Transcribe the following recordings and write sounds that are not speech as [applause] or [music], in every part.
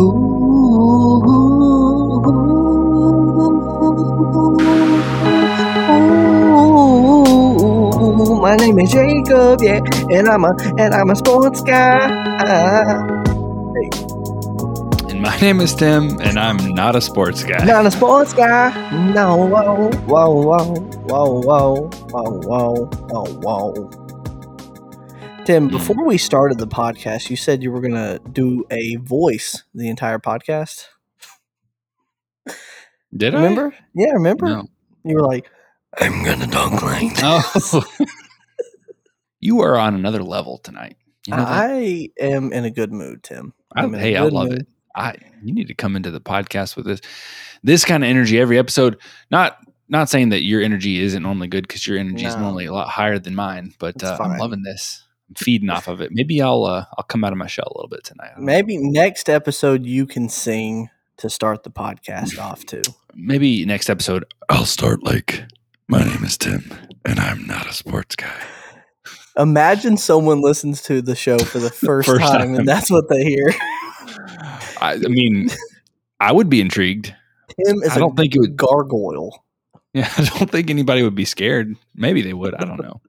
My name is Jacob, yeah, and I'm a and I'm a sports guy. And my name is Tim, and I'm not a sports guy. Not a sports guy. No, whoa, whoa, whoa, whoa, whoa, whoa, whoa, whoa, whoa. Tim, Hmm. before we started the podcast, you said you were gonna do a voice the entire podcast. Did I Remember? Yeah, remember? No. You were like, "I'm gonna talk like this." Oh. [laughs] you are on another level tonight. You know? I am in a good mood, Tim. I, hey, I love mood. it. I you need to come into the podcast with this this kind of energy every episode. Not not saying that your energy isn't normally good because your energy is normally a lot higher than mine, but uh. I'm loving this. Feeding off of it. Maybe I'll uh, I'll come out of my shell a little bit tonight. Don't know. Maybe next episode you can sing to start the podcast off too. Maybe next episode I'll start like my name is Tim and I'm not a sports guy. Imagine someone listens to the show for the [laughs] first, First time, time. and that's what they hear. I, I mean, I would be intrigued. Tim is I don't a think it would. gargoyle. [laughs] Yeah, I don't think anybody would be scared. Maybe they would. I don't know.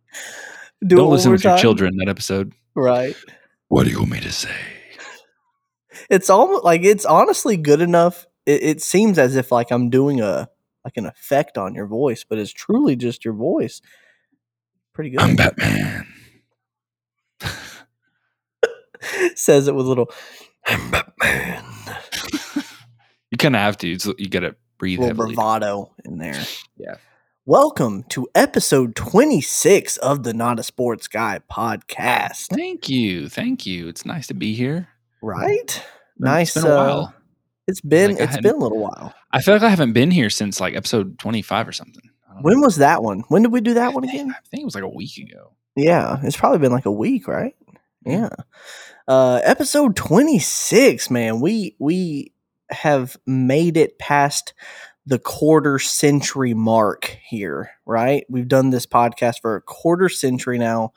Do don't it listen one with more your children that episode. Right. What do you want me to say? It's almost like it's honestly good enough. It, it seems as if like I'm doing a like an effect on your voice, but it's truly just your voice. Pretty good. I'm Batman. [laughs] Says it with a little. I'm Batman. [laughs] You kind of have to. It's, you got to breathe little heavily. bravado in there. Yeah. Welcome to episode 26 of the Not a Sports Guy podcast. Thank you. Thank you. It's nice to be here. Right? Nice. It's been a uh. It's been Like I it's been a little while. I feel like I haven't been here since like episode 25 or something. When know. was that one? When did we do that one think, again? I think it was like a week ago. Yeah, it's probably been like a week, right? Yeah. Yeah. Uh episode 26, man. We we have made it past the quarter century mark here, right? We've done this podcast for a quarter century now.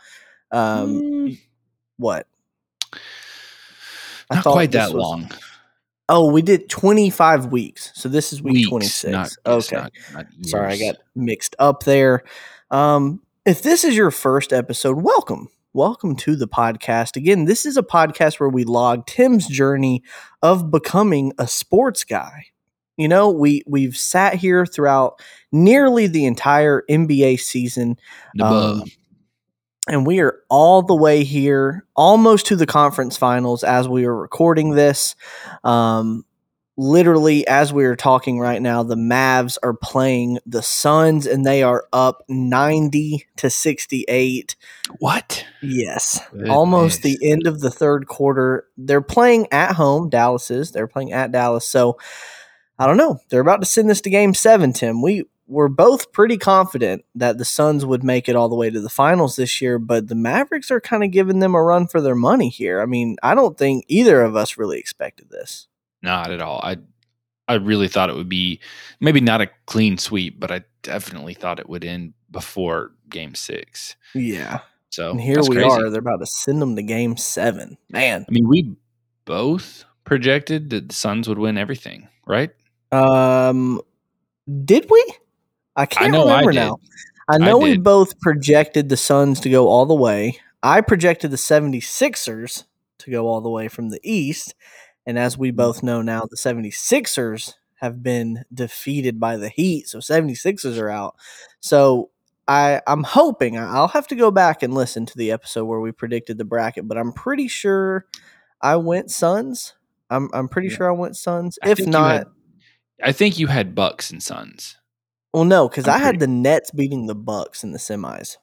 Um Mm, what? I not quite that was- long. Oh, we did 25 weeks. So this is week Weeks, 26. not- okay. not- not Sorry, I got mixed up there. Um, if this is your first episode, welcome. Welcome to the podcast. Again, this is a podcast where we log Tim's journey of becoming a sports guy. You know, we we've sat here throughout nearly the entire NBA season um, and we are all the way here, almost to the conference finals as we are recording this. Um, literally, as we are talking right now, the Mavs are playing the Suns, and they are up ninety to sixty-eight. What? Yes, almost the end of the third quarter. They're playing at home. Dallas is. They're playing at Dallas. So I don't know. They're about to send this to Game Seven. Tim, we were both pretty confident that the Suns would make it all the way to the finals this year, but the Mavericks are kind of giving them a run for their money here. I mean, I don't think either of us really expected this. Not at all. I I really thought it would be maybe not a clean sweep, but I definitely thought it would end before game six. Yeah, So and here we crazy. are. They're about to send them to Game Seven. Man, I mean, we both projected that the Suns would win everything, right? Um, did we? I can't know I remember did. now. I know we both projected the Suns to go all the way. I projected the 76ers to go all the way from the East. And as we both know now, the 76ers have been defeated by the Heat. So 76ers are out. So I, I'm hoping I'll have to go back and listen to the episode where we predicted the bracket, but I'm pretty sure I went Suns. I'm, I'm pretty Yeah. sure I went Suns. I if not, I think you had Bucks and Suns. Well, no, because I'm had the Nets beating the Bucks in the semis.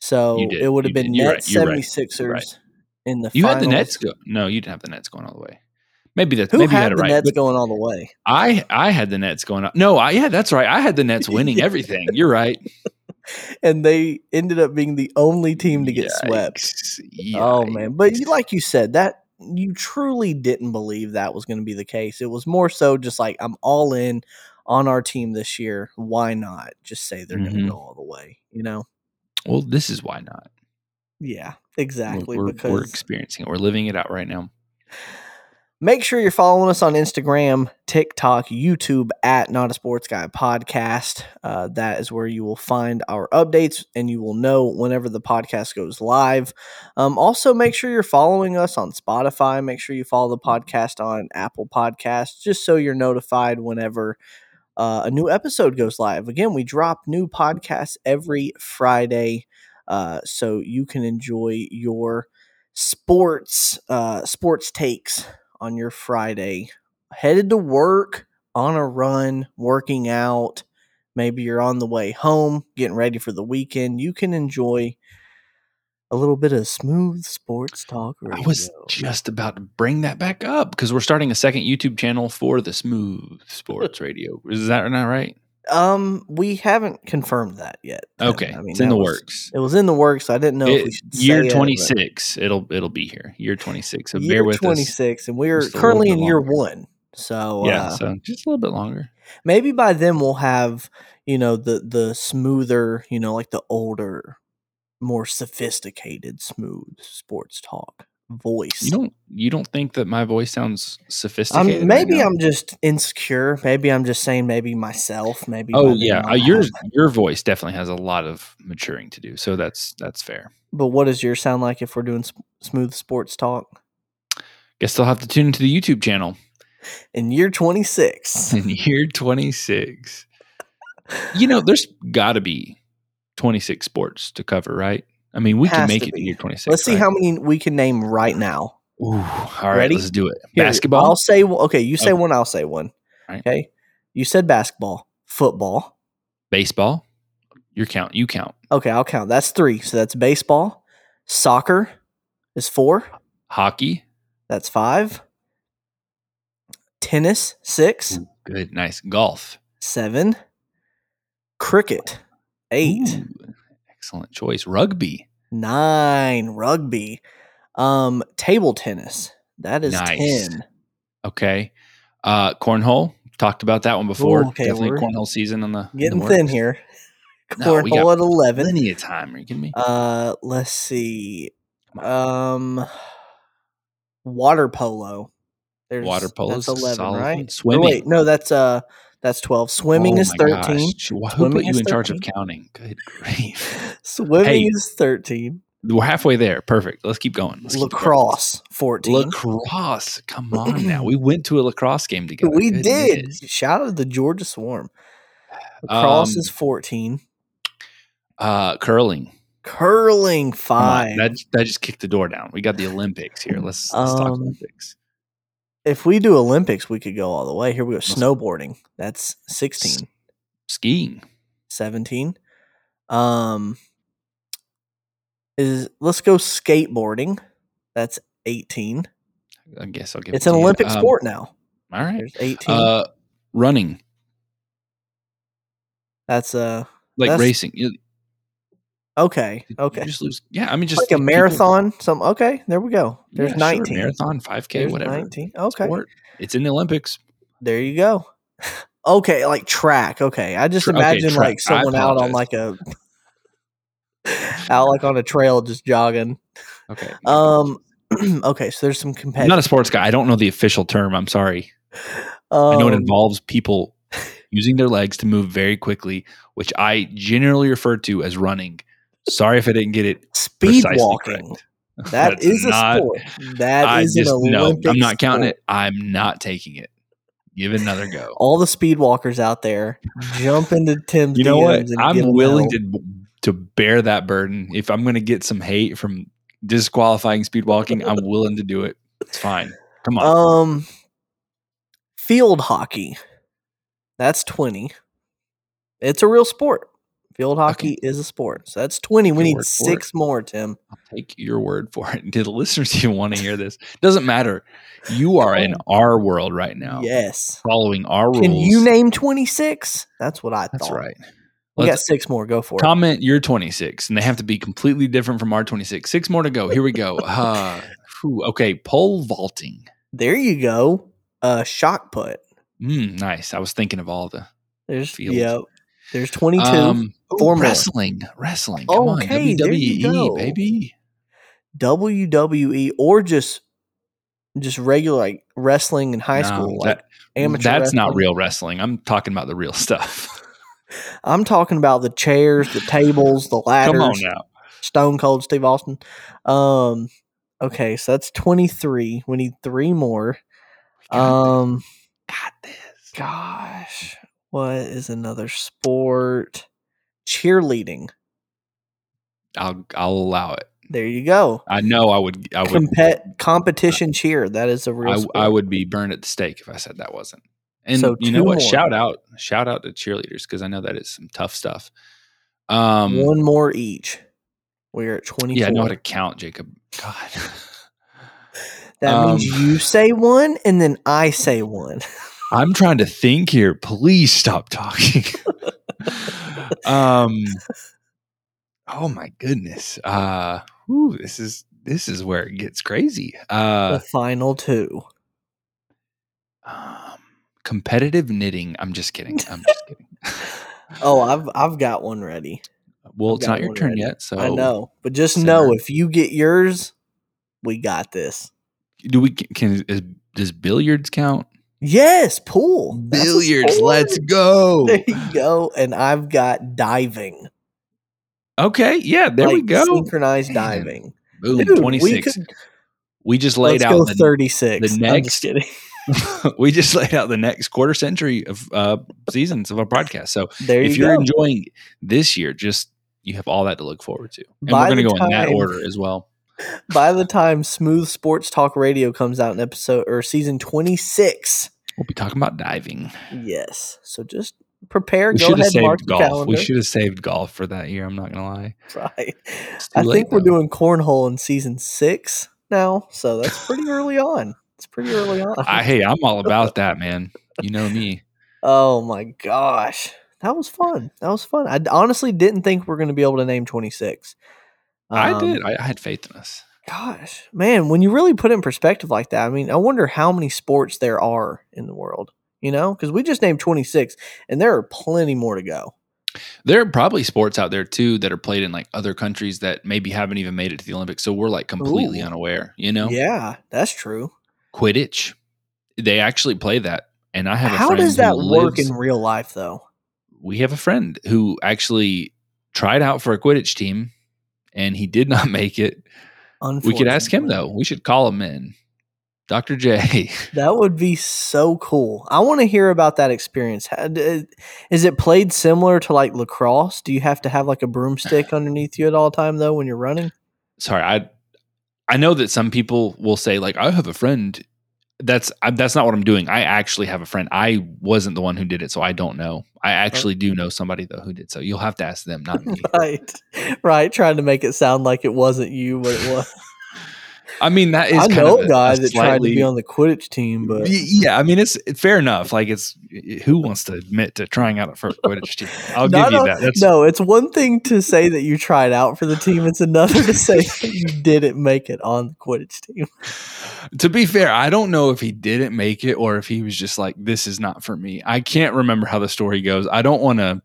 So it would have been. Nets right, 76ers you're right. in the You finals. had the Nets go. No, you didn't have the Nets going all the way. Maybe that's Who maybe you had had the right. Nets but going all the way? I I had the Nets going up. No, I yeah, that's right. I had the Nets [laughs] winning everything. You're right. [laughs] And they ended up being the only team to get swept. Yikes. Oh man! But like you said, that you truly didn't believe that was going to be the case. It was more so just like I'm all in on our team this year. Why not just say they're going Mhm. to go all the way? You know? Well, this is why not. Yeah, We're- exactly. we're, because we're experiencing it. We're living it out right now. Make sure you're following us on Instagram, TikTok, YouTube at Not a Sports Guy Podcast. Uh, that is where you will find our updates and you will know whenever the podcast goes live. Um, also, make sure you're following us on Spotify. Make sure you follow the podcast on Apple Podcasts just so you're notified whenever uh, a new episode goes live. Again, we drop new podcasts every Friday, uh, so you can enjoy your sports uh, sports takes on your Friday. Headed to work, on a run, working out. Maybe you're on the way home, getting ready for the weekend. You can enjoy a little bit of smooth sports talk. Radio. I was just about to bring that back up because we're starting a second YouTube channel for the Smooth Sports Radio. Is that not right? Um, we haven't confirmed that yet. Okay, I mean, it's in the was- works. It was in the works. I didn't know if It- we should year twenty six. It'll it'll be here. Year twenty six. So year bear with twenty us. six, and we're just a little currently in year one. So Yeah, uh, so just a little bit longer. maybe by then we'll have you know the the smoother, you know, like the older, more sophisticated, smooth sports talk voice. You don't you don't think that my voice sounds sophisticated? right maybe now? I'm just insecure. Maybe I'm just saying maybe myself. Maybe. Oh yeah, uh, have- your voice definitely has a lot of maturing to do. So that's that's fair. But what does yours sound like if we're doing s- smooth sports talk Guess they'll have to tune into the YouTube channel in year 26? [laughs] in year twenty six. You know, there's got to be twenty six sports to cover, right? I mean, we can make it to be. year twenty six. Let's see how many we can name right now. Ooh, all right, Ready? let's do it. Here, Basketball. I'll say okay. You say Okay. one. I'll say one. Right. Okay. You said basketball, football. baseball. You count. You count. Okay, I'll count. That's three. So that's baseball. Soccer is four. Hockey. That's five. Tennis six. Ooh, good. Nice. Golf. Seven. Cricket eight. Ooh, excellent choice. Rugby. Nine. Rugby. Um, table tennis. That is Nice. ten. Okay. Uh, cornhole. Talked about that one before. Ooh, okay, Definitely cornhole season on the in the Getting thin here. [laughs] Cornhole got at eleven. Plenty of time. Are you kidding me? Uh, let's see. Um, water polo. There's Water polo That's is eleven, right? Swimming. wait, no, that's uh, that's twelve. Swimming Oh is thirteen. gosh. Who put you in charge of counting? Good [laughs] grief. Swimming Hey. is thirteen. We're halfway there. Perfect. Let's keep going. Let's keep going. Lacrosse fourteen. Lacrosse. Come [clears throat] on now. We went to a lacrosse game together. we did. Shout out to the Georgia Swarm. Lacrosse Um, is fourteen. Uh, curling. Curling five. That that just kicked the door down. We got the Olympics here. Let's, let's talk Um, Olympics. If we do Olympics, we could go all the way. Here we go. Snowboarding. That's sixteen. Skiing. 17 um is let's go skateboarding that's 18 I guess I'll give it's it an to you. olympic Um, sport now All right. there's 18 Uh, running, that's uh like That's- racing. You, okay you okay just lose. Yeah, I mean, just like a people- marathon some okay there we go there's Yeah, sure, 19 marathon, five k, there's whatever. 19 okay Sport. It's in the Olympics. there you go [laughs] okay like track okay i just Tra- imagine track. like someone out on like a out like on a trail just jogging Okay. [laughs] um [clears throat] okay so there's some I'm competitive not a sports guy. I don't know the official term. I'm sorry. um, I know it involves people [laughs] using their legs to move very quickly, which I generally refer to as running. Sorry if I didn't get it speed walking correct. That That's is a not- sport. That I is just an no. Olympic I'm not counting sport. it. I'm not taking it. Give it another go. [laughs] All the speed walkers out there, jump into Tim's. You know what? DMs get I'm willing to to bear that burden. If I'm going to get some hate from disqualifying speed walking, I'm [laughs] willing to do it. It's fine. Come on. Um, field hockey. That's twenty. It's a real sport. Field hockey is a sport. So that's twenty. We need six more, Tim. I'll take your word for it. [laughs] Do the listeners [laughs] even want to hear this? Doesn't matter. You are in our world right now, Yes. following our rules. Can you name twenty six? That's what I thought. That's right. We got Let's six more. Go for it. comment your 26, and they have to be completely different from our 26. Six more to go. Here we go. [laughs] Uh, whew, okay, pole vaulting. There you go. Uh, shot put. Mm, nice. I was thinking of all the There's yeah. There's twenty two. Um, ooh, Four wrestling, wrestling. Come Okay, on, there you WWE, go. baby. WWE or just Just regular like wrestling in high No, school, like amateur. that's not real wrestling. I'm talking about the real stuff. [laughs] I'm talking about the chairs, the tables, the ladders. [laughs] Come on now. Stone Cold Steve Austin. Um, okay, so that's 23. We need three more. Um, Got this. gosh, what is another sport? Cheerleading. I'll I'll allow it. There you go. I know I would I would Compet- [laughs] competition cheer. That is a real I, sport. I would be burned at the stake if I said that wasn't. And So you know what? more. Shout out, shout out to cheerleaders because I know that is some tough stuff. Um, One more each. We're at twenty. yeah, I know how to count, Jacob. God, [laughs] that means um, you say one and then I say one. [laughs] I'm trying to think here. Please stop talking. [laughs] um, oh my goodness. Uh, whew, this is this is where it gets crazy. the Uh, final two. um, competitive knitting. I'm just kidding. I'm just [laughs] kidding. Oh, I've I've got one ready. Well, I've it's not your turn ready. yet. So I know, but just center. know if you get yours, we got this. Do we can is, does billiards count? Yes, pool. Billiards, let's go. [laughs] There you go. And I've got diving. Okay, yeah, there we go. Synchronized Man. diving. Boom, Dude, we twenty six. could- We just laid out the, 36. the next- just [laughs] we just laid out the next quarter century of uh, seasons of our podcast. So There if you you're go. enjoying this year, just you have all that to look forward to, and By we're going to go in that order as well. By the time Smooth Sports Talk Radio comes out in episode or season 26. We'll be talking about diving. Yes. So just prepare. We Go ahead, mark saved your golf. calendar. We should have saved golf for that year. I'm not going to lie. Right. I late, think we're doing cornhole in season six now. So that's [laughs] pretty early on. It's pretty early on. I, hey, I'm all about that, man. You know me. [laughs] Oh my gosh. That was fun. That was fun. I honestly didn't think we going to be able to name 26. I Um, did. I, I had faith in us. Gosh, man, when you really put it in perspective like that, I mean, I wonder how many sports there are in the world, you know? Because we just named 26 and there are plenty more to go. There are probably sports out there too that are played in like other countries that maybe haven't even made it to the Olympics. So we're like completely Ooh. unaware, you know? Yeah, that's true. Quidditch. They actually play that. And I have a How does that work lives- in real life, though? we have a friend who actually tried out for a Quidditch team and he did not [laughs] make it. We could ask him though. We should call him in. Dr. J. [laughs] That would be so cool. I want to hear about that experience. Uh, is it played similar to like lacrosse? Do you have to have like a broomstick [sighs] underneath you at all time though when you're running? Sorry, I I know that some people will say like I have a friend. That's that's not what I'm doing. I actually have a friend. I wasn't the one who did it, so I don't know. I actually do know somebody though who did. So you'll have to ask them, not me. [laughs] Right, right. Trying to make it sound like it wasn't you, but it was. I mean, that is I kind know a guy that tried to be on the Quidditch team, but yeah, I mean it's, fair enough. Like it's who wants to admit to trying out for a Quidditch team? I'll give you a- that. That's no, it's one thing to say that you tried out for the team. It's another to say that you [laughs] didn't make it on the Quidditch team. to be fair. I don't know if he didn't make it or if he was just like, "This is not for me." I can't remember how the story goes. I don't want to.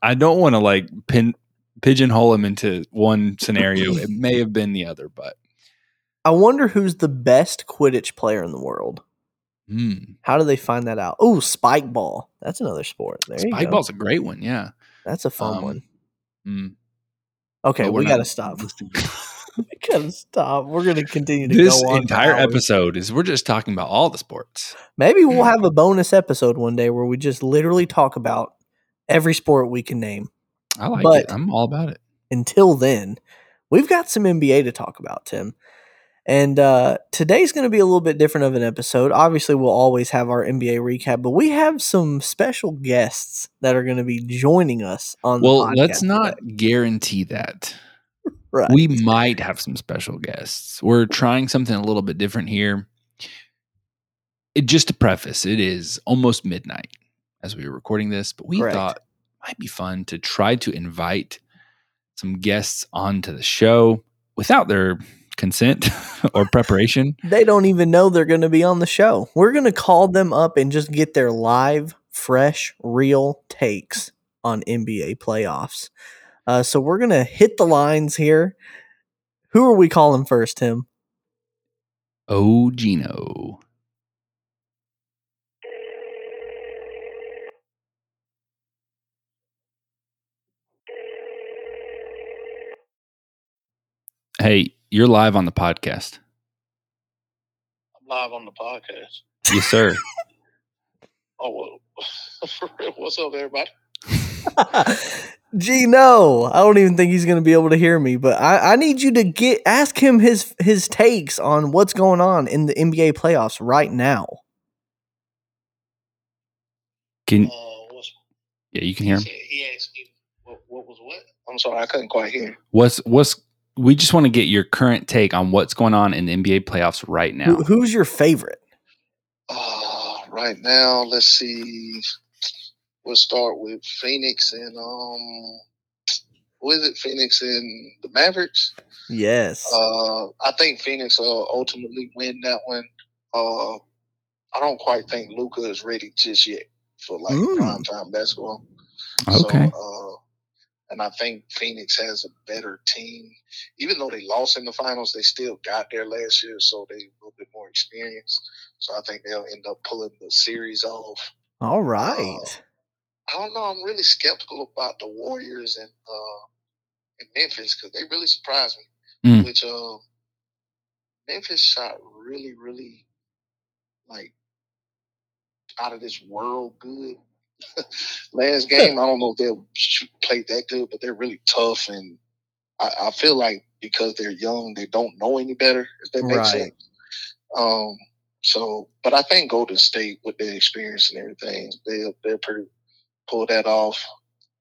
I don't want to like pin pigeonhole him into one scenario. it may have been the other, but I wonder who's the best Quidditch player in the world. hmm, How do they find that out? Oh, spike ball. That's another sport. There you spike go. ball's a great one. Yeah. That's a fun Um, one. Mm. Okay, we got to stop. [laughs] [laughs] we got to stop. We're going to continue to this go on. for entire episode is we're just talking about all the sports. Maybe we'll [clears throat] have a bonus episode one day where we just literally talk about every sport we can name. I like But- it. I'm all about it. Until then, we've got some NBA to talk about, Tim. And uh, today's going to be a little bit different of an episode. Obviously, we'll always have our NBA recap, but we have some special guests that are going to be joining us on the Well, let's not today. guarantee that. [laughs] Right. We might have some special guests. We're trying something a little bit different here. It, just to preface, it is almost midnight as we were recording this, but we Correct. thought it might be fun to try to invite some guests onto the show without their consent [laughs] or preparation. they don't even know they're going to be on the show. We're going to call them up and just get their live, fresh, real takes on NBA playoffs. Uh, so we're going to hit the lines here. Who are we calling first, Tim? Oh, Gino. Hey, you're live on the podcast. I'm live on the podcast. Yes, sir. [laughs] Oh, well. [laughs] What's up, everybody? [laughs] Gino, I don't even think he's going to be able to hear me, but I, I need you to get ask him his his takes on what's going on in the NBA playoffs right now. Can Uh, what's, yeah, you can hear him. he asked me what, what was what? I'm sorry, I couldn't quite hear. What's what's we just want to get your current take on what's going on in the NBA playoffs right now. Who, who's your favorite? Uh, right now, let's see. We'll start with Phoenix and um, what is it? Phoenix and the Mavericks. Yes. Uh, I think Phoenix will ultimately win that one. Uh, I don't quite think Luka is ready just yet for like Mm. prime time basketball. Okay. So, uh, and I think Phoenix has a better team. Even though they lost in the finals, they still got there last year, so they a little bit more experienced. So I think they'll end up pulling the series off. All right. I don't know. I'm really skeptical about the Warriors and uh, in Memphis because they really surprised me. Mm. Which uh, Memphis shot really, really like out of this world good. [laughs] Last game, I don't know if they'll shoot- play that good, but they're really tough, and I, I feel like because they're young, they don't know any better. If that makes Right. sense. Um. So, but I think Golden State, with their experience and everything, they they're pretty pull that off.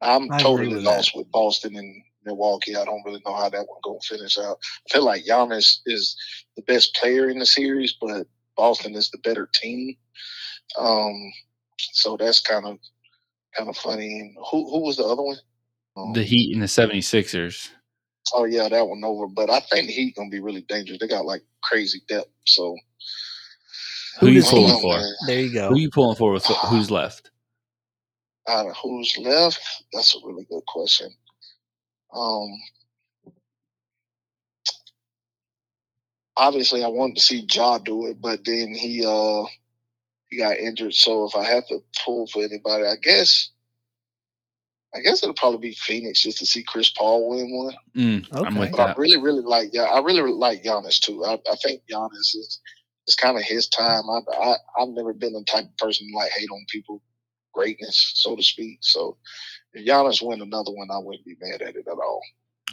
I'm I totally with that. lost with Boston and Milwaukee. I don't really know how that one gonna finish out. I feel like Giannis is the best player in the series, but Boston is the better team. Um, so that's kind of kind of funny. And who who was the other one? Um, The Heat and the 76ers. oh yeah, that one over. But I think the Heat gonna be really dangerous. They got like crazy depth. So Who, Who you does I don't pulling know, for? man. there you go. Who you pulling for with who's left? Out of who's left? That's a really good question. Um, obviously, I wanted to see Ja do it, but then he uh he got injured. So if I have to pull for anybody, I guess I guess it'll probably be Phoenix just to see Chris Paul win one. Mm, I'm with But I really, really like yeah, I really, really like Giannis too. I, I think Giannis is it's kind of his time. I, I I've never been the type of person to like hate on people greatness, so to speak. So if Giannis win another one, I wouldn't be mad at it at all.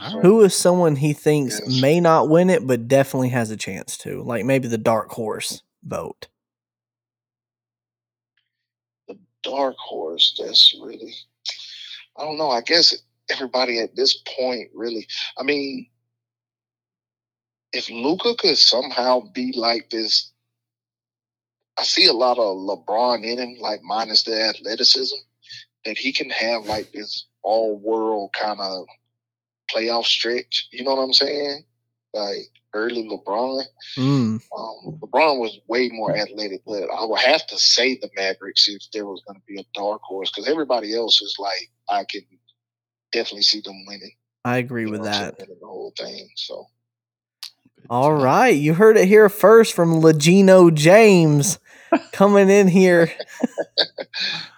All right. Who is someone he thinks Yes. may not win it, but definitely has a chance to? Like maybe the dark horse vote. The dark horse, that's really I don't know. I guess everybody at this point really I mean if Luka could somehow be like this I see a lot of LeBron in him, like minus the athleticism, that he can have like this all world kind of playoff stretch. You know what I'm saying? Like early LeBron. Mm. Um, LeBron was way more athletic, but I would have to say the Mavericks if there was going to be a dark horse because everybody else is like I can definitely see them winning. I agree you with know that. the whole thing. So All right, you heard it here first from Legino James [laughs] coming in here. [laughs]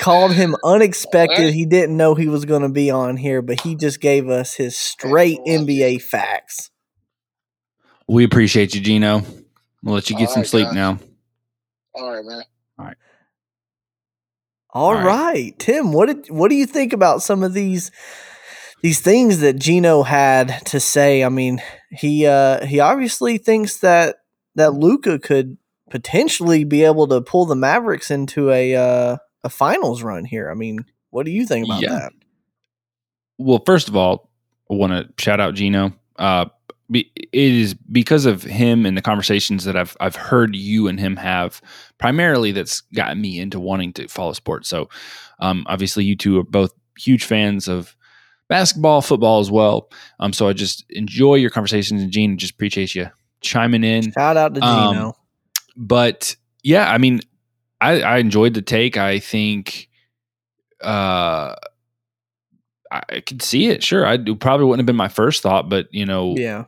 Called him unexpected. He didn't know he was going to be on here, but he just gave us his straight NBA facts. We appreciate you, Gino. We'll let you get All some right, sleep guys. now. all right, man. All All right. right. Tim, what did what do you think about some of these these things that Gino had to say? I mean, he uh he obviously thinks that that Luka could potentially be able to pull the Mavericks into a uh a finals run here. I mean, what do you think about Yeah. that? Well, first of all, I want to shout out Gino. Uh, be- it is because of him and the conversations that I've I've heard you and him have primarily that's gotten me into wanting to follow sports. So, um, obviously, you two are both huge fans of basketball, football as well. Um, so I just enjoy your conversations, and Gene, just appreciate you chiming in. Shout out to Um, Gino. But yeah, I mean, I, I enjoyed the take. I think, uh, I could see it. Sure, I do- probably wouldn't have been my first thought, but you know, yeah.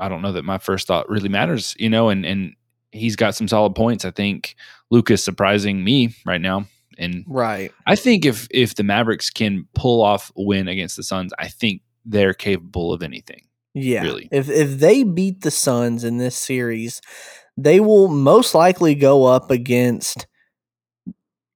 I don't know that my first thought really matters, you know, and and he's got some solid points. I think Luka's surprising me right now. And Right. I think if if the Mavericks can pull off a win against the Suns, I think they're capable of anything. Yeah. Really. If if they beat the Suns in this series, they will most likely go up against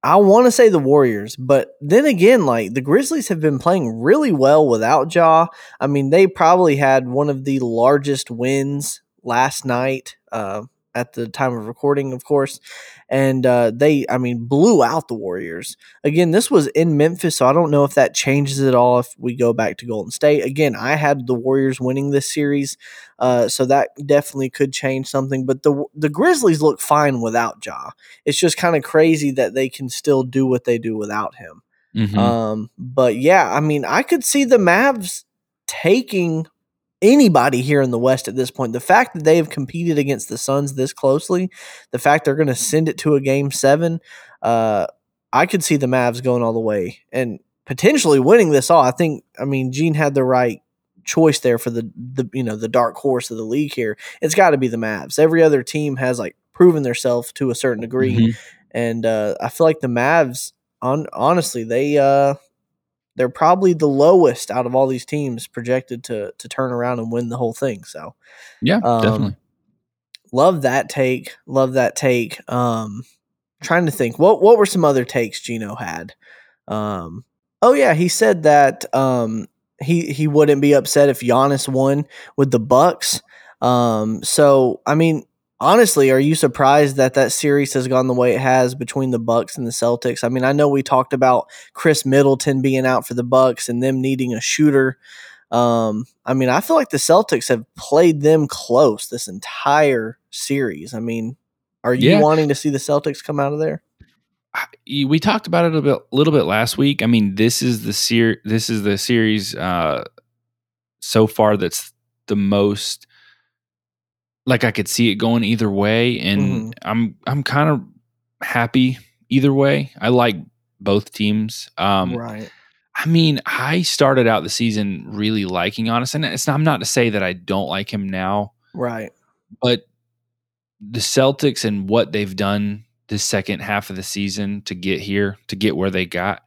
I want to say the Warriors, but then again, like the Grizzlies have been playing really well without Ja. I mean, they probably had one of the largest wins last night. Uh, at the time of recording, of course. And uh, they, I mean, blew out the Warriors. Again, this was in Memphis, so I don't know if that changes at all if we go back to Golden State. Again, I had the Warriors winning this series, uh, so that definitely could change something. But the the Grizzlies look fine without Ja. It's just kind of crazy that they can still do what they do without him. Mhm. Um, but yeah, I mean, I could see the Mavs taking anybody here in the West at this point. The fact that they have competed against the Suns this closely, the fact they're going to send it to a game seven, uh, I could see the Mavs going all the way and potentially winning this all. I think, I mean, Gene had the right choice there for the the you know the dark horse of the league here. It's got to be the Mavs. Every other team has like proven themselves to a certain degree, Mhm. and uh, I feel like the Mavs, on honestly, they uh, they're probably the lowest out of all these teams projected to to turn around and win the whole thing. So Yeah, um, definitely. love that take. Love that take. Um, trying to think what what were some other takes Gino had. Um, oh yeah, he said that um, he he wouldn't be upset if Giannis won with the Bucks. Um, so I mean, honestly, are you surprised that that series has gone the way it has between the Bucks and the Celtics? I mean, I know we talked about Khris Middleton being out for the Bucks and them needing a shooter. Um, I mean, I feel like the Celtics have played them close this entire series. I mean, are you Yeah. wanting to see the Celtics come out of there? I- we talked about it a bit, little bit last week. I mean, this is the ser- this is the series uh, so far that's the most like I could see it going either way, and Mhm. I'm I'm kind of happy either way. I like both teams. Um, right. I mean, I started out the season really liking Giannis, and it's not, I'm not to say that I don't like him now, Right. but the Celtics and what they've done the second half of the season to get here, to get where they got,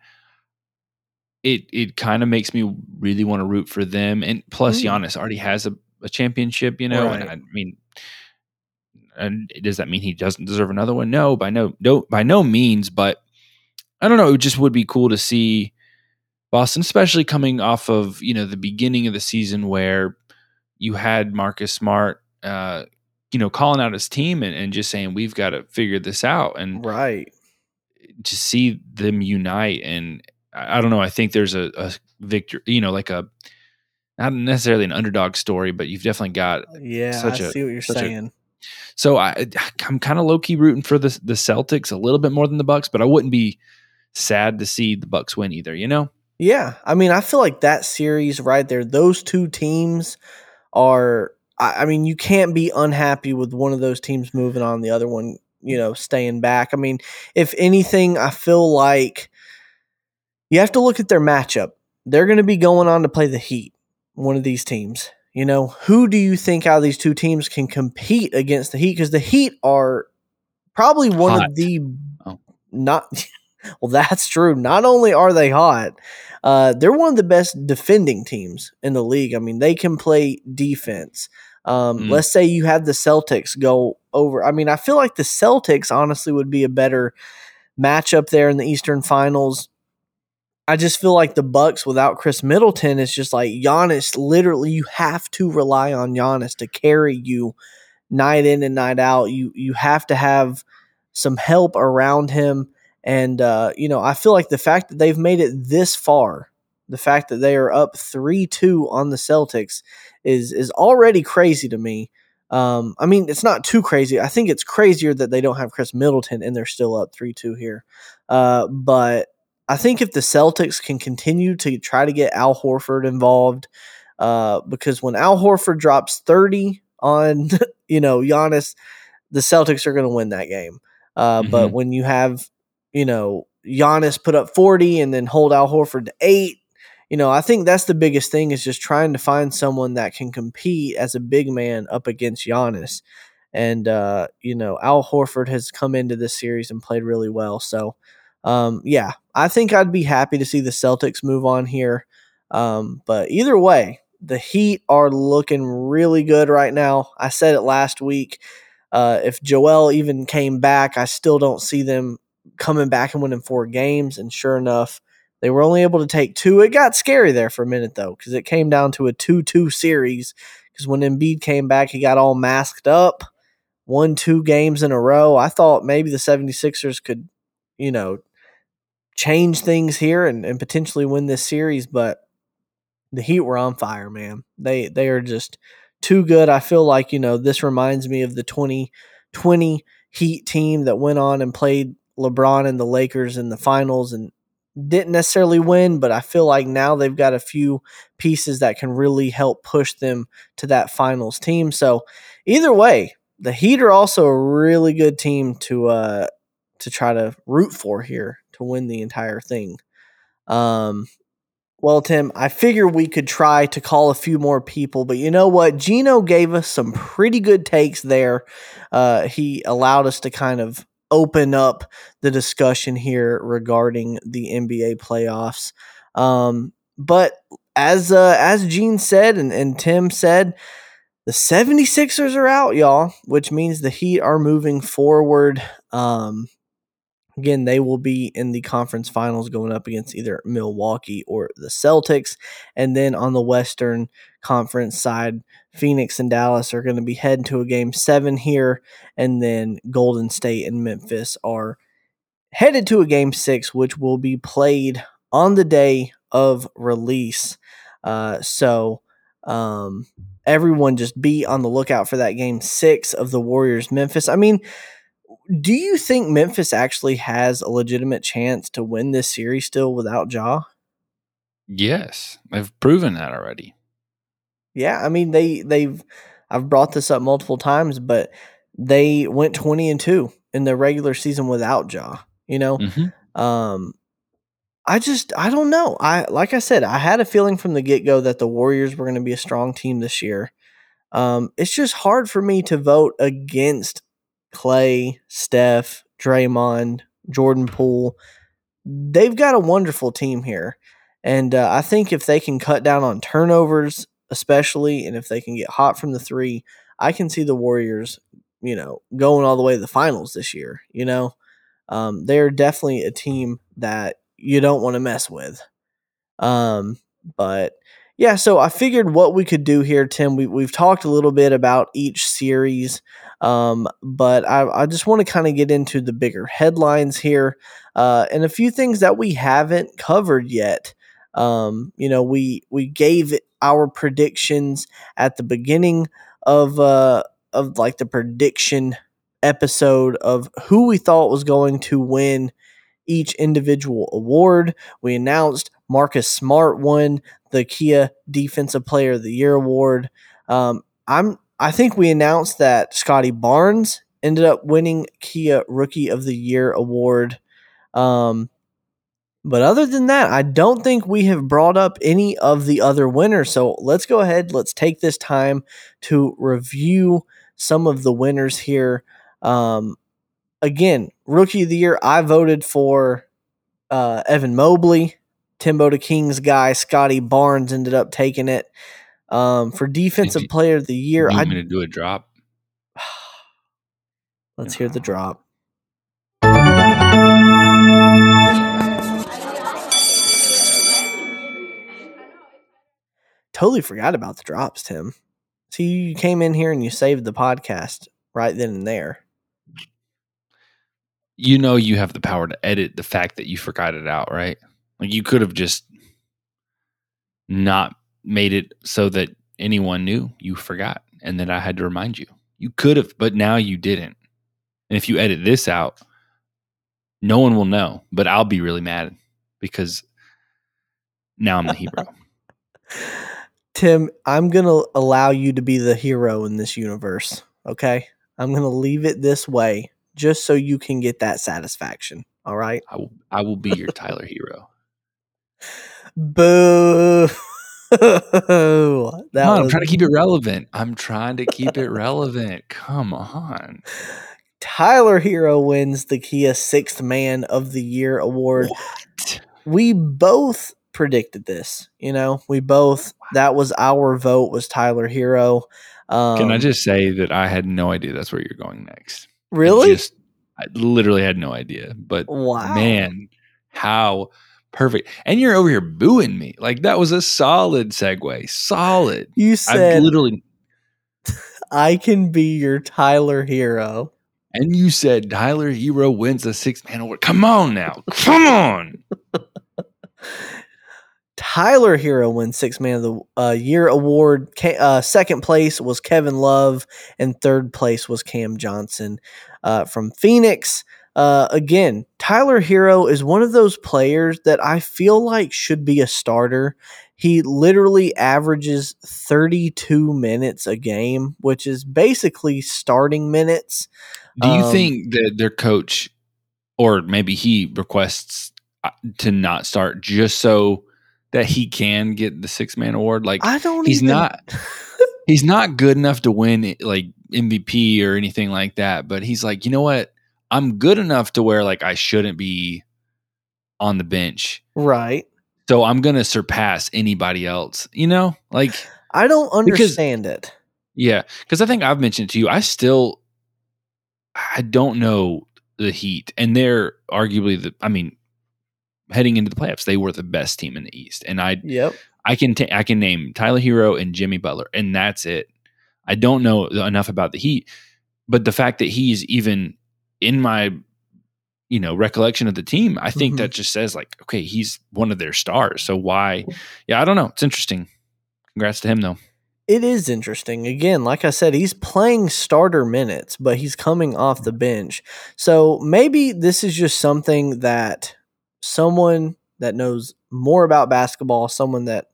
it it kind of makes me really want to root for them. And plus, Mm. Giannis already has a, a championship, you know. And Right. I mean, and does that mean he doesn't deserve another one? No, by no, no, by no means. But I don't know. It just would be cool to see Boston, especially coming off of you know the beginning of the season where you had Marcus Smart, uh, you know, calling out his team and, and just saying we've got to figure this out, and Right. to see them unite. And I, I don't know. I think there's a, a victory, you know, like a not necessarily an underdog story, but you've definitely got. Yeah, Such I a- see what you're saying. So I I'm kind of low key rooting for the the Celtics a little bit more than the Bucks, but I wouldn't be sad to see the Bucks win either. You know. Yeah, I mean, I feel like that series right there, those two teams are. I, I mean, you can't be unhappy with one of those teams moving on, the other one, you know, staying back. I mean, if anything, I feel like you have to look at their matchup. They're going to be going on to play the Heat, one of these teams. You know, who do you think out of these two teams can compete against the Heat? Because the Heat are probably one Hot. of the Oh. not. [laughs] Well, that's true. Not only are they hot, uh, they're one of the best defending teams in the league. I mean, they can play defense. Um, Mm. Let's say you have the Celtics go over. I mean, I feel like the Celtics honestly would be a better matchup there in the Eastern Finals. I just feel like the Bucks without Khris Middleton is just like Giannis. Literally, you have to rely on Giannis to carry you night in and night out. You you have to have some help around him. And uh, you know, I feel like the fact that they've made it this far, the fact that they are up three two on the Celtics, is is already crazy to me. Um, I mean, it's not too crazy. I think it's crazier that they don't have Khris Middleton and they're still up three two here. Uh, but I think if the Celtics can continue to try to get Al Horford involved, uh, because when Al Horford drops thirty on [laughs] you know Giannis, the Celtics are going to win that game. Uh, But Mhm. when you have you know Giannis put up forty and then hold Al Horford to eight, you know, I think that's the biggest thing is just trying to find someone that can compete as a big man up against Giannis. And uh, you know, Al Horford has come into this series and played really well. So, um, yeah, I think I'd be happy to see the Celtics move on here. Um, but either way, the Heat are looking really good right now. I said it last week. Uh, if Joel even came back, I still don't see them coming back and winning four games. And sure enough, they were only able to take two. It got scary there for a minute, though, because it came down to a 2 2 series. Because when Embiid came back, he got all masked up, won two games in a row. I thought maybe the 76ers could, you know, change things here and, and potentially win this series, but the Heat were on fire, man. They they are just too good. I feel like, you know, this reminds me of the 2020 Heat team that went on and played LeBron and the Lakers in the finals and didn't necessarily win, but I feel like now they've got a few pieces that can really help push them to that finals team. So either way, the Heat are also a really good team to uh to try to root for here to win the entire thing. Um well, Tim, I figure we could try to call a few more people, but you know what? Gino gave us some pretty good takes there. Uh, he allowed us to kind of open up the discussion here regarding the NBA playoffs. Um, but as uh, as Gene said and, and Tim said, the 76ers are out, y'all, which means the Heat are moving forward. Um, Again, they will be in the conference finals going up against either Milwaukee or the Celtics. And then on the Western Conference side, Phoenix and Dallas are going to be heading to a game seven here. And then Golden State and Memphis are headed to a game six, which will be played on the day of release. Uh, so um, everyone just be on the lookout for that game six of the Warriors Memphis. I mean, do you think Memphis actually has a legitimate chance to win this series still without Ja? Yes, they've proven that already. Yeah, I mean they they've I've brought this up multiple times, but they went twenty and two in the regular season without Ja. You know, mm-hmm. um, I just I don't know. I like I said, I had a feeling from the get go that the Warriors were going to be a strong team this year. Um, it's just hard for me to vote against Clay, Steph, Draymond, Jordan Poole. They've got a wonderful team here. And uh, I think if they can cut down on turnovers, especially, and if they can get hot from the three, I can see the Warriors, you know, going all the way to the finals this year. You know, um, they're definitely a team that you don't want to mess with. Um, but yeah, so I figured what we could do here, Tim. We we've talked a little bit about each series, um, but I, I just want to kind of get into the bigger headlines here uh, and a few things that we haven't covered yet. Um, you know, we we gave our predictions at the beginning of uh, of like the prediction episode of who we thought was going to win each individual award. We announced Marcus Smart won the Kia Defensive Player of the Year award. Um, I'm I think we announced that Scottie Barnes ended up winning Kia Rookie of the Year award. Um, but other than that, I don't think we have brought up any of the other winners. So let's go ahead. Let's take this time to review some of the winners here. Um, again, Rookie of the Year, I voted for uh, Evan Mobley. Timbo the Kings guy, Scottie Barnes, ended up taking it. Um, for defensive you, player of the year, I'm going to do a drop. [sighs] Let's hear the drop. Totally forgot about the drops, Tim. See, you came in here and you saved the podcast right then and there. You know you have the power to edit the fact that you forgot it out, right? Like you could have just not made it so that anyone knew you forgot and that I had to remind you. You could have, but now you didn't. And if you edit this out, no one will know, but I'll be really mad because now I'm the hero. [laughs] Tim, I'm going to allow you to be the hero in this universe. Okay. I'm going to leave it this way just so you can get that satisfaction. All right. I will, I will be your Tyler hero. [laughs] Boo. [laughs] on, I'm trying to keep it relevant. I'm trying to keep it relevant. Come on. Tyler Herro wins the Kia Sixth Man of the Year award. What? We both predicted this. You know, we both that was our vote was Tyler Herro. Um, Can I just say that I had no idea that's where you're going next? I really? just- I literally had no idea. But wow, man, how perfect. And you're over here booing me. Like that was a solid segue. Solid. You I said literally [laughs] I can be your Tyler Hero. and you said Tyler Herro wins the six man award. Come on now. Come on. [laughs] Tyler Herro wins Six Man of the uh, Year award. Uh, second place was Kevin Love, and third place was Cam Johnson uh, from Phoenix. Uh, again, Tyler Herro is one of those players that I feel like should be a starter. He literally averages 32 minutes a game, which is basically starting minutes. Do you Um, think that their coach, or maybe he requests uh, to not start just so that he can get the six man award? Like I don't he's even- not [laughs] he's not good enough to win like MVP or anything like that, but he's like, you know what? I'm good enough to where like I shouldn't be on the bench. right. So I'm gonna surpass anybody else. You know? Like I don't Because- understand it. Yeah, because I think I've mentioned to you, I still, I don't know the Heat, and they're arguably the. I mean, heading into the playoffs, they were the best team in the East, and I, Yep. I can, ta- I can name Tyler Herro and Jimmy Butler, and that's it. I don't know enough about the Heat, but the fact that he's even in my, you know, recollection of the team, I think Mhm. that just says like, okay, he's one of their stars. So why? Yeah, I don't know. It's interesting. Congrats to him though. It is interesting. Again, like I said, he's playing starter minutes, but he's coming off the bench. So maybe this is just something that someone that knows more about basketball, someone that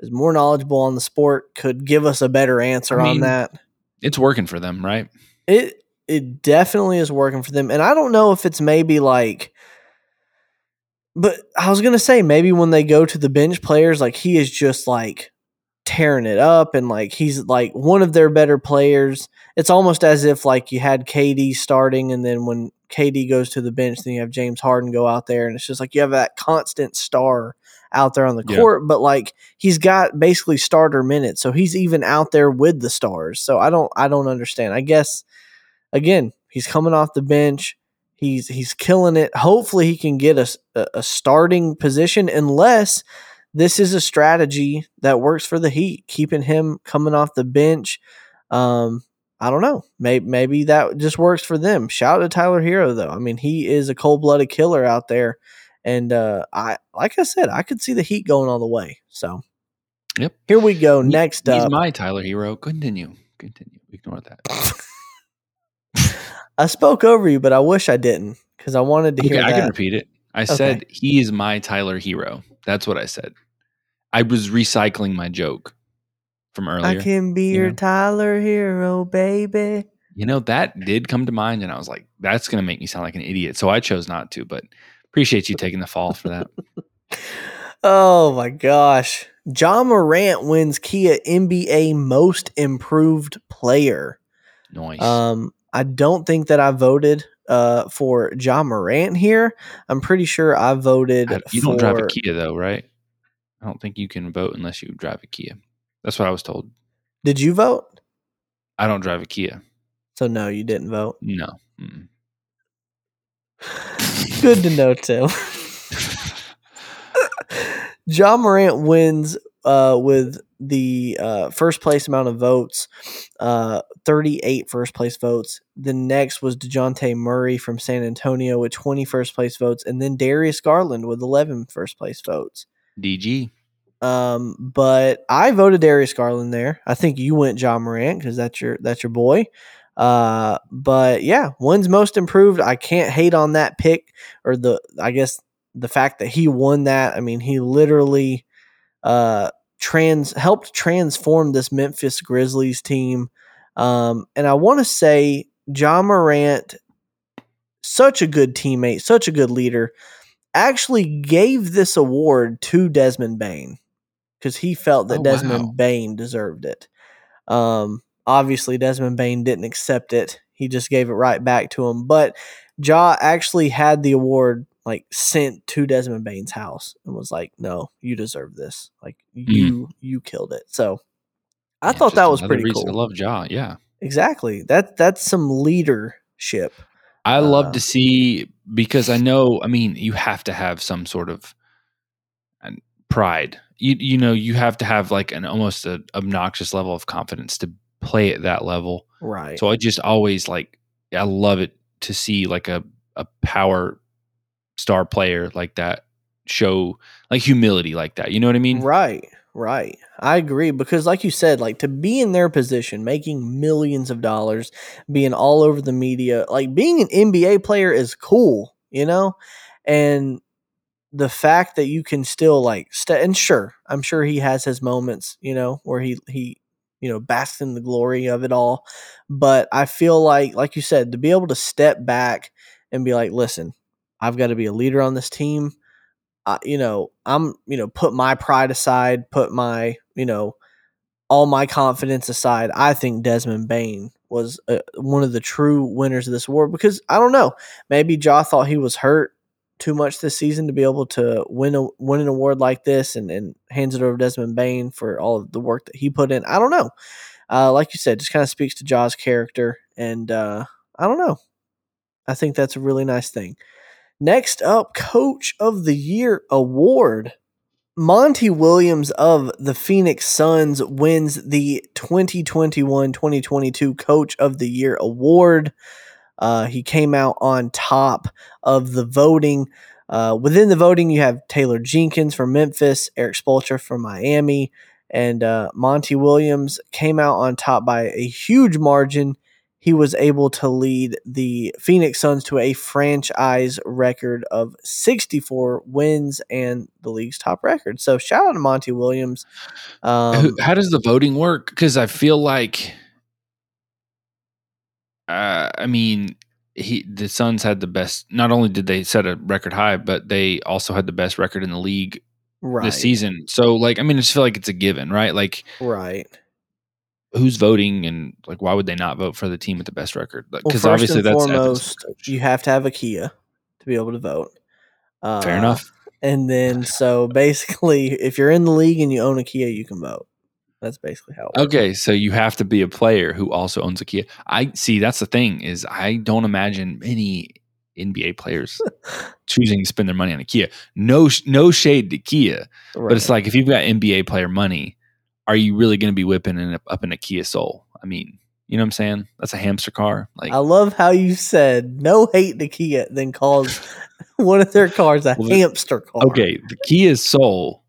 is more knowledgeable on the sport, could give us a better answer I on that. It's working for them, right? It it definitely is working for them, and I don't know if it's maybe like. But I was gonna say maybe when they go to the bench players, like he is just like tearing it up, and like he's like one of their better players. It's almost as if like you had KD starting, and then when KD goes to the bench, then you have James Harden go out there, and it's just like you have that constant star out there on the Yeah. court. But like he's got basically starter minutes, so he's even out there with the stars. So I don't I don't understand. I guess again, he's coming off the bench. He's he's killing it. Hopefully, he can get a, a starting position, unless this is a strategy that works for the Heat, keeping him coming off the bench. Um, I don't know. Maybe maybe that just works for them. Shout out to Tyler Herro though. I mean, he is a cold blooded killer out there, and uh, I like I said, I could see the Heat going all the way. So, Yep. Here we go. Next He's up, my Tyler hero. Continue. Continue. Ignore that. [laughs] I spoke over you, but I wish I didn't because I wanted to Okay, hear I can repeat it. I said he is my Tyler hero. That's what I said. I was recycling my joke from earlier. I can be you your know? Tyler hero, baby. You know, that did come to mind, and I was like, that's going to make me sound like an idiot. So I chose not to, but appreciate you taking the fall for that. [laughs] Oh my gosh. Ja Morant wins Kia NBA Most Improved Player. Noise. Um, I don't think that I voted uh, for Ja Morant here. I'm pretty sure I voted I- you for. don't drive a Kia, though, right? I don't think you can vote unless you drive a Kia. That's what I was told. Did you vote? I don't drive a Kia. So no, you didn't vote. No. Mm-mm. [laughs] Good to know, [laughs] Tim. Ja Morant wins uh, with the uh, first place amount of votes, uh, 38 first place votes. The next was DeJounte Murray from San Antonio with 20 first place votes, and then Darius Garland with 11 first place votes. DG. Um, but I voted Darius Garland there. I think you went Ja Morant because that's your that's your boy. Uh, but yeah, one's most improved. I can't hate on that pick or the I guess the fact that he won that. I mean, he literally uh trans helped transform this Memphis Grizzlies team. Um, and I want to say Ja Morant, such a good teammate, such a good leader. actually gave this award to Desmond Bane because he felt that Oh, Desmond wow. Bane deserved it. Um, obviously, Desmond Bane didn't accept it. He just gave it right back to him. But Ja actually had the award like sent to Desmond Bane's house and was like, "No, you deserve this. Like you, you killed it." So I Yeah, thought that was pretty cool. I love Ja. Yeah. exactly. That that's some leadership. I love Uh, to see because I know. I mean, you have to have some sort of pride. You you know you have to have like an almost an obnoxious level of confidence to play at that level. Right. So I just always like I love it to see like a a power star player like that show like humility like that. You know what I mean? Right, right. I agree because, like you said, like to be in their position, making millions of dollars, being all over the media, like being an NBA player is cool, you know, and the fact that you can still like and sure, I'm sure he has his moments, you know, where he he you know basks in the glory of it all, but I feel like, like you said, to be able to step back and be like, listen, I've got to be a leader on this team. I, you know, I'm, you know, put my pride aside, put my, you know, all my confidence aside. I think Desmond Bane was uh, one of the true winners of this award because I don't know, maybe Ja thought he was hurt too much this season to be able to win a win an award like this and, and hands it over to Desmond Bane for all of the work that he put in. I don't know. Uh, like you said, just kind of speaks to Ja's character, and uh, I don't know. I think that's a really nice thing. Next up, Coach of the Year award. Monty Williams of the Phoenix Suns wins the 2021 2022 Coach of the Year award. Uh, he came out on top of the voting. Uh, within the voting, you have Taylor Jenkins from Memphis, Erik Spoelstra from Miami, and uh, Monty Williams came out on top by a huge margin he was able to lead the Phoenix Suns to a franchise record of 64 wins and the league's top record. So shout out to Monty Williams. Um, How does the voting work? Because I feel like, uh, I mean, he the Suns had the best. Not only did they set a record high, but they also had the best record in the league right, this season. So, like, I mean, I just feel like it's a given, right? Like, right. Who's voting, and like, why would they not vote for the team with the best record? Well, Because first obviously, and that's foremost, you have to have a Kia to be able to vote. Uh, Fair enough. And then, [laughs] so basically, if you're in the league and you own a Kia, you can vote. That's basically how it works. Okay, so you have to be a player who also owns a Kia. I see. That's the thing is, I don't imagine many NBA players [laughs] choosing to spend their money on a Kia. No, no shade to Kia, but it's like if you've got NBA player money, are you really going to be whipping in, up in a Kia Soul? I mean, you know what I'm saying? That's a hamster car. Like, I love how you said no hate to Kia, then calls [laughs] one of their cars a Well, hamster car. okay, the Kia Soul.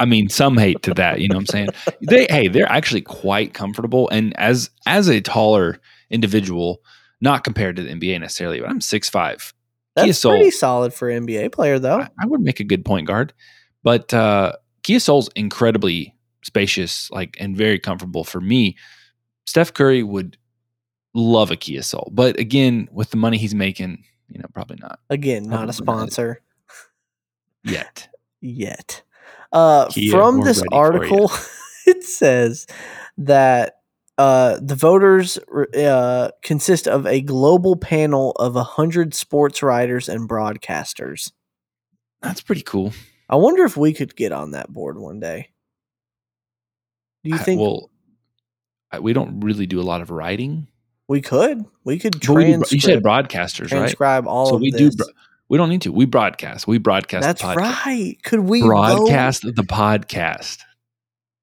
I mean, some hate to that. You know what I'm saying? They, hey, they're actually quite comfortable. And as as a taller individual, not compared to the NBA necessarily, but I'm six five. Kia That's Soul. pretty solid for an NBA player, though. I, I would make a good point guard, but uh, Kia Soul's incredibly spacious, like and very comfortable for me. Steph Curry would love a Kia Soul, but again, with the money he's making, you know, probably not Again, not a Probably not. sponsor yet. [laughs] yet. Uh, Kia, from this ready for ya. article, [laughs] it says that uh, the voters uh, consist of a global panel of 100 sports writers and broadcasters. That's pretty cool. I wonder if we could get on that board one day. Do you I- think well, I, we don't really do a lot of writing. we could? We could transcribe, you said broadcasters, right? transcribe all So of we this. do. We don't need to. We broadcast. We broadcast. That's the podcast. right. Could we? Broadcast the podcast.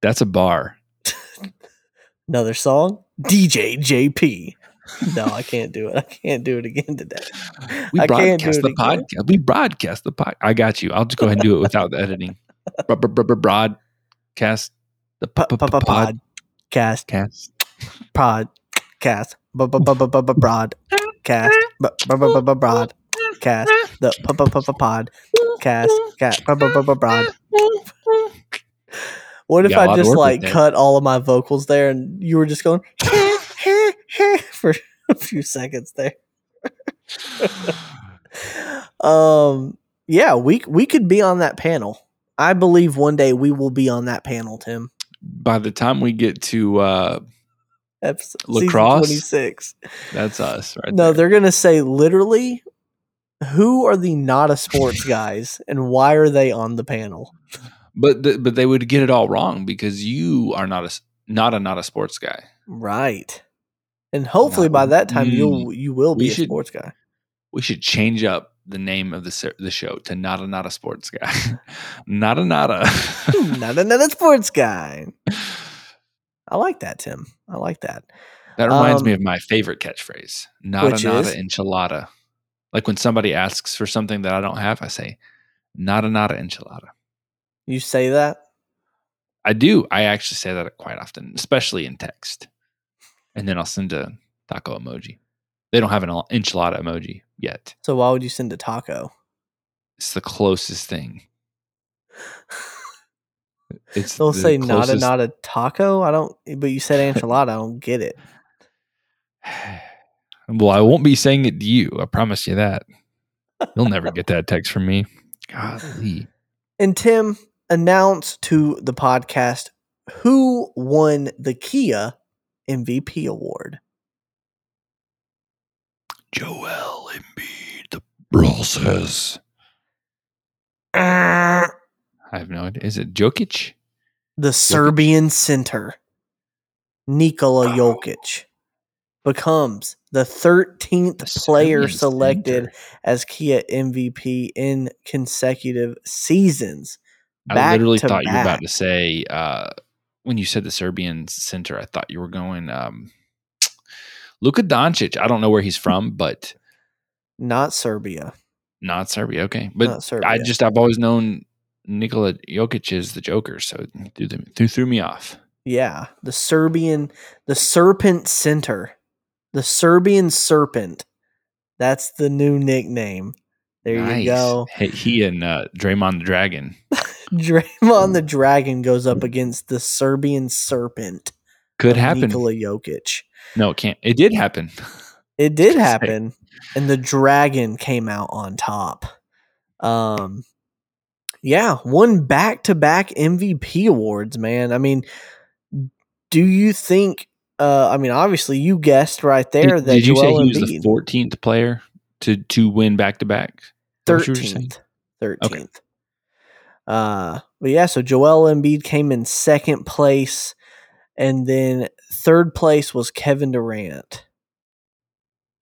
That's a bar. [laughs] Another song? DJ JP. [laughs] No, I can't do it. I can't do it again today. We I can't do broadcast the again. podcast. We broadcast the pod. I got you. I'll just go ahead and do it without the editing. [laughs] Bro- bro- bro- bro- Broadcast the Pa- p- pa- Podcast. podcast. Podcast. Broadcast. Broadcast. The pu- pu- pu- pu- podcast. Ca- bu- bu- bu- bu- broad. What if I just like cut all of my vocals there and you were just going [laughs] [laughs] for a few seconds there? [laughs] Um, yeah, we we could be on that panel. I believe one day we will be on that panel, Tim. By the time we get to uh, Episode, Lacrosse? twenty six. that's us, right? No, there. they're gonna say literally, who are the not a sports [laughs] guys, and why are they on the panel? but the, but they would get it all wrong because you are not a not a not a sports guy. Right. And hopefully by that time Mm. you'll you will be We a should- sports guy. We should change up the name of the the show to not a not a sports guy, [laughs] not a not a. [laughs] not another sports guy. [laughs] I like that, Tim. I like that. That reminds me Um, of my favorite catchphrase, nada nada is? enchilada. Like when somebody asks for something that I don't have, I say, nada nada enchilada. You say that? I do. I actually say that quite often, especially in text. And then I'll send a taco emoji. They don't have an enchilada emoji yet. So why would you send a taco? It's the closest thing. [laughs] It's They'll the say not a not a taco. I don't but you said enchilada, I don't get it. [sighs] Well, I won't be saying it to you. I promise you that. You'll never get that text from me. Golly. And Tim, announced to the podcast who won the Kia MVP award. Joel Embiid, the process. The I have no idea. Is it Jokic? The Serbian center, Nikola Oh. Jokic, becomes the 13th The player Serbian selected center. as Kia MVP in consecutive seasons. I literally to thought you were about to say uh, when you said the Serbian center. I thought you were going um, Luka Doncic. I don't know where he's from, but Not Serbia. not Serbia. Okay, but Serbia. I just I've always known Nikola Jokic is the Joker, so threw, them, threw, threw me off. Yeah, the Serbian, the Serpent Center, the Serbian Serpent. That's the new nickname. There you go. He, he and uh, Draymond the Dragon [laughs] Draymond the Dragon goes up against the Serbian Serpent. could happen. Nikola Jokic. No, it can't. It did happen. [laughs] It did [laughs] happen, and the Dragon came out on top. Um, yeah, won back to back MVP awards. Man, I mean, do you think? Uh, I mean, obviously, you guessed right there did, that did you say Joel he was the 14th player to to win back to back? Thirteenth. Thirteenth. Uh but yeah, so Joel Embiid came in second place, and then third place was Kevin Durant.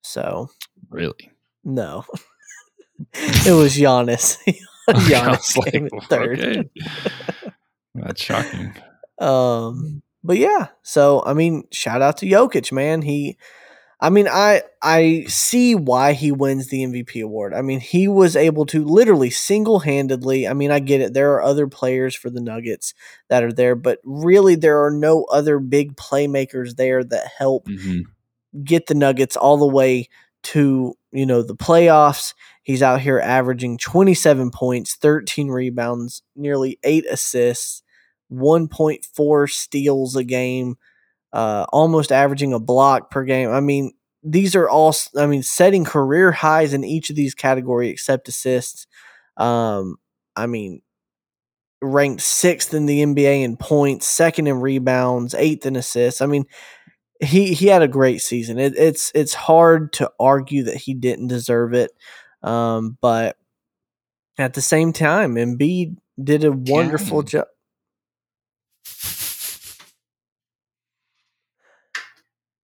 So Really? no. [laughs] it was Giannis. [laughs] [laughs] Giannis was came in third. okay. That's shocking. Um, but yeah, so I mean, shout out to Jokic, man. He, I mean, I I see why he wins the MVP award. I mean, he was able to literally single handedly. I mean, I get it. There are other players for the Nuggets that are there, but really, there are no other big playmakers there that help hmm get the Nuggets all the way to, you know, the playoffs. He's out here averaging 27 points, 13 rebounds, nearly 8 assists, 1.4 steals a game, uh, almost averaging a block per game. I mean, these are all I mean setting career highs in each of these categories except assists. Um, I mean, ranked 6th in the NBA in points, second in rebounds, 8th in assists. I mean, he he had a great season. It, it's it's hard to argue that he didn't deserve it, um, but at the same time, Embiid did a wonderful job.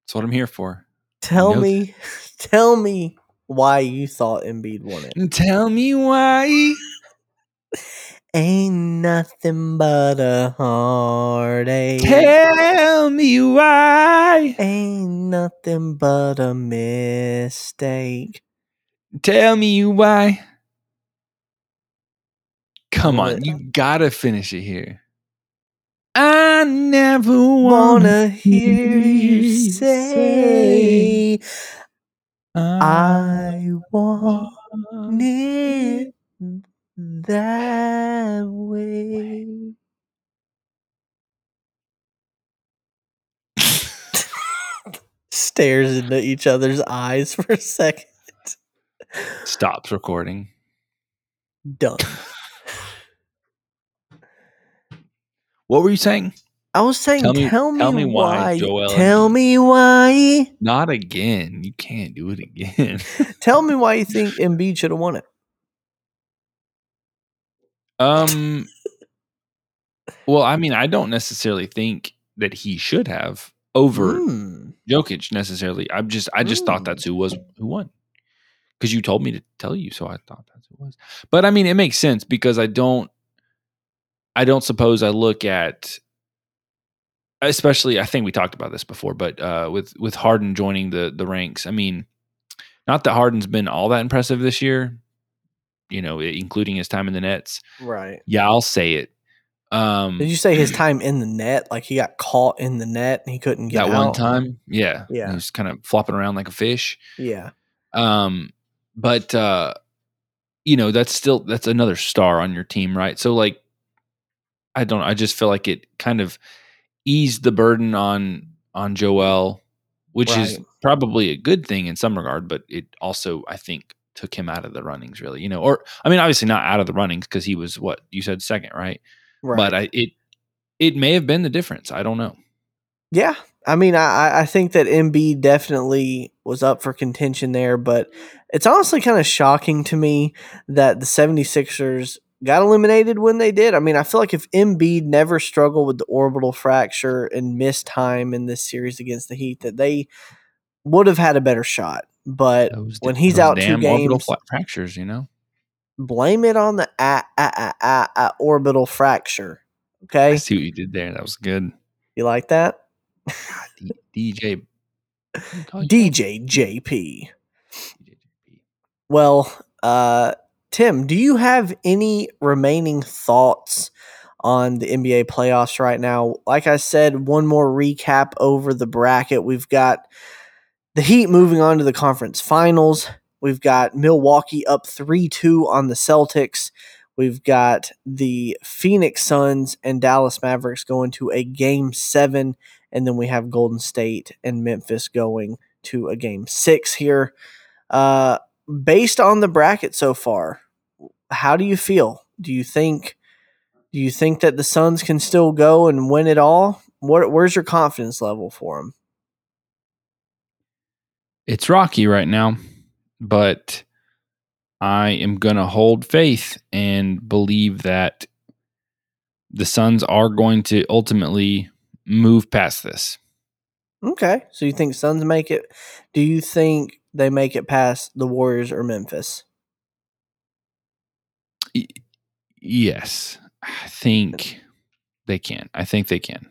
That's what I'm here for. Tell me, [laughs] tell me why you thought Embiid won it. Tell me why. Ain't nothing but a heartache. Tell me why. Ain't nothing but a mistake. Tell me why. Come on, you gotta finish it here. I never wanna Wanna hear you say, I want it that way. [laughs] Stares into each other's eyes for a second. stops recording. Done. [laughs] What were you saying? I was saying, Tell tell me- me, tell me why why. Joel tell me why. Not again. You can't do it again. [laughs] Tell me why you [laughs] think Embiid should have won it. um. Well, I mean, I don't necessarily think that he should have over Hmm. Jokic necessarily. I'm just, I just thought Mm. that's who was who won because you told me to tell you, so I thought that's who was. But I mean, it makes sense because I don't, I don't suppose I look at, especially. I think we talked about this before, but uh, with with Harden joining the the ranks, I mean, not that Harden's been all that impressive this year, you know, including his time in the Nets. Right. Yeah, I'll say it. Um, Did you say his [clears throat] time in the net? Like he got caught in the net and he couldn't get that out? one time? Yeah, Yeah. he was kind of flopping around like a fish. Yeah. Um, but uh, you know, that's still that's another star on your team, right? So like I don't I just feel like it kind of eased the burden on on Joel, which is probably a good thing in some regard, but it also I think took him out of the runnings really, you know, or I mean obviously not out of the runnings because he was what you said second, right? Right. But I it it may have been the difference. I don't know. Yeah, I mean, I- I think that Embiid definitely was up for contention there, but it's honestly kind of shocking to me that the 76ers got eliminated when they did. I mean, I feel like if Embiid never struggled with the orbital fracture and missed time in this series against the Heat, that they would have had a better shot. But Those when he's out two games, fractures, you know. blame it on the orbital fracture. I Okay, see what you did there. That was good. you like that? DJ DJ JP. Well, uh, Tim, do you have any remaining thoughts on the NBA playoffs right now? Like I said, one more recap over the bracket. We've got the Heat moving on to the conference finals. We've got Milwaukee up 3 2 on the Celtics. We've got the Phoenix Suns and Dallas Mavericks going to a game seven. And then we have Golden State and Memphis going to a game six here. Uh, based on the bracket so far, how do you feel? Do you think do you think that the Suns can still go and win it all? What where's your confidence level for them? It's rocky right now, but I am going to hold faith and believe that the Suns are going to ultimately move past this. Okay, so you think Suns make it? Do you think they make it past the Warriors or Memphis? Yes, I think they can. I think they can.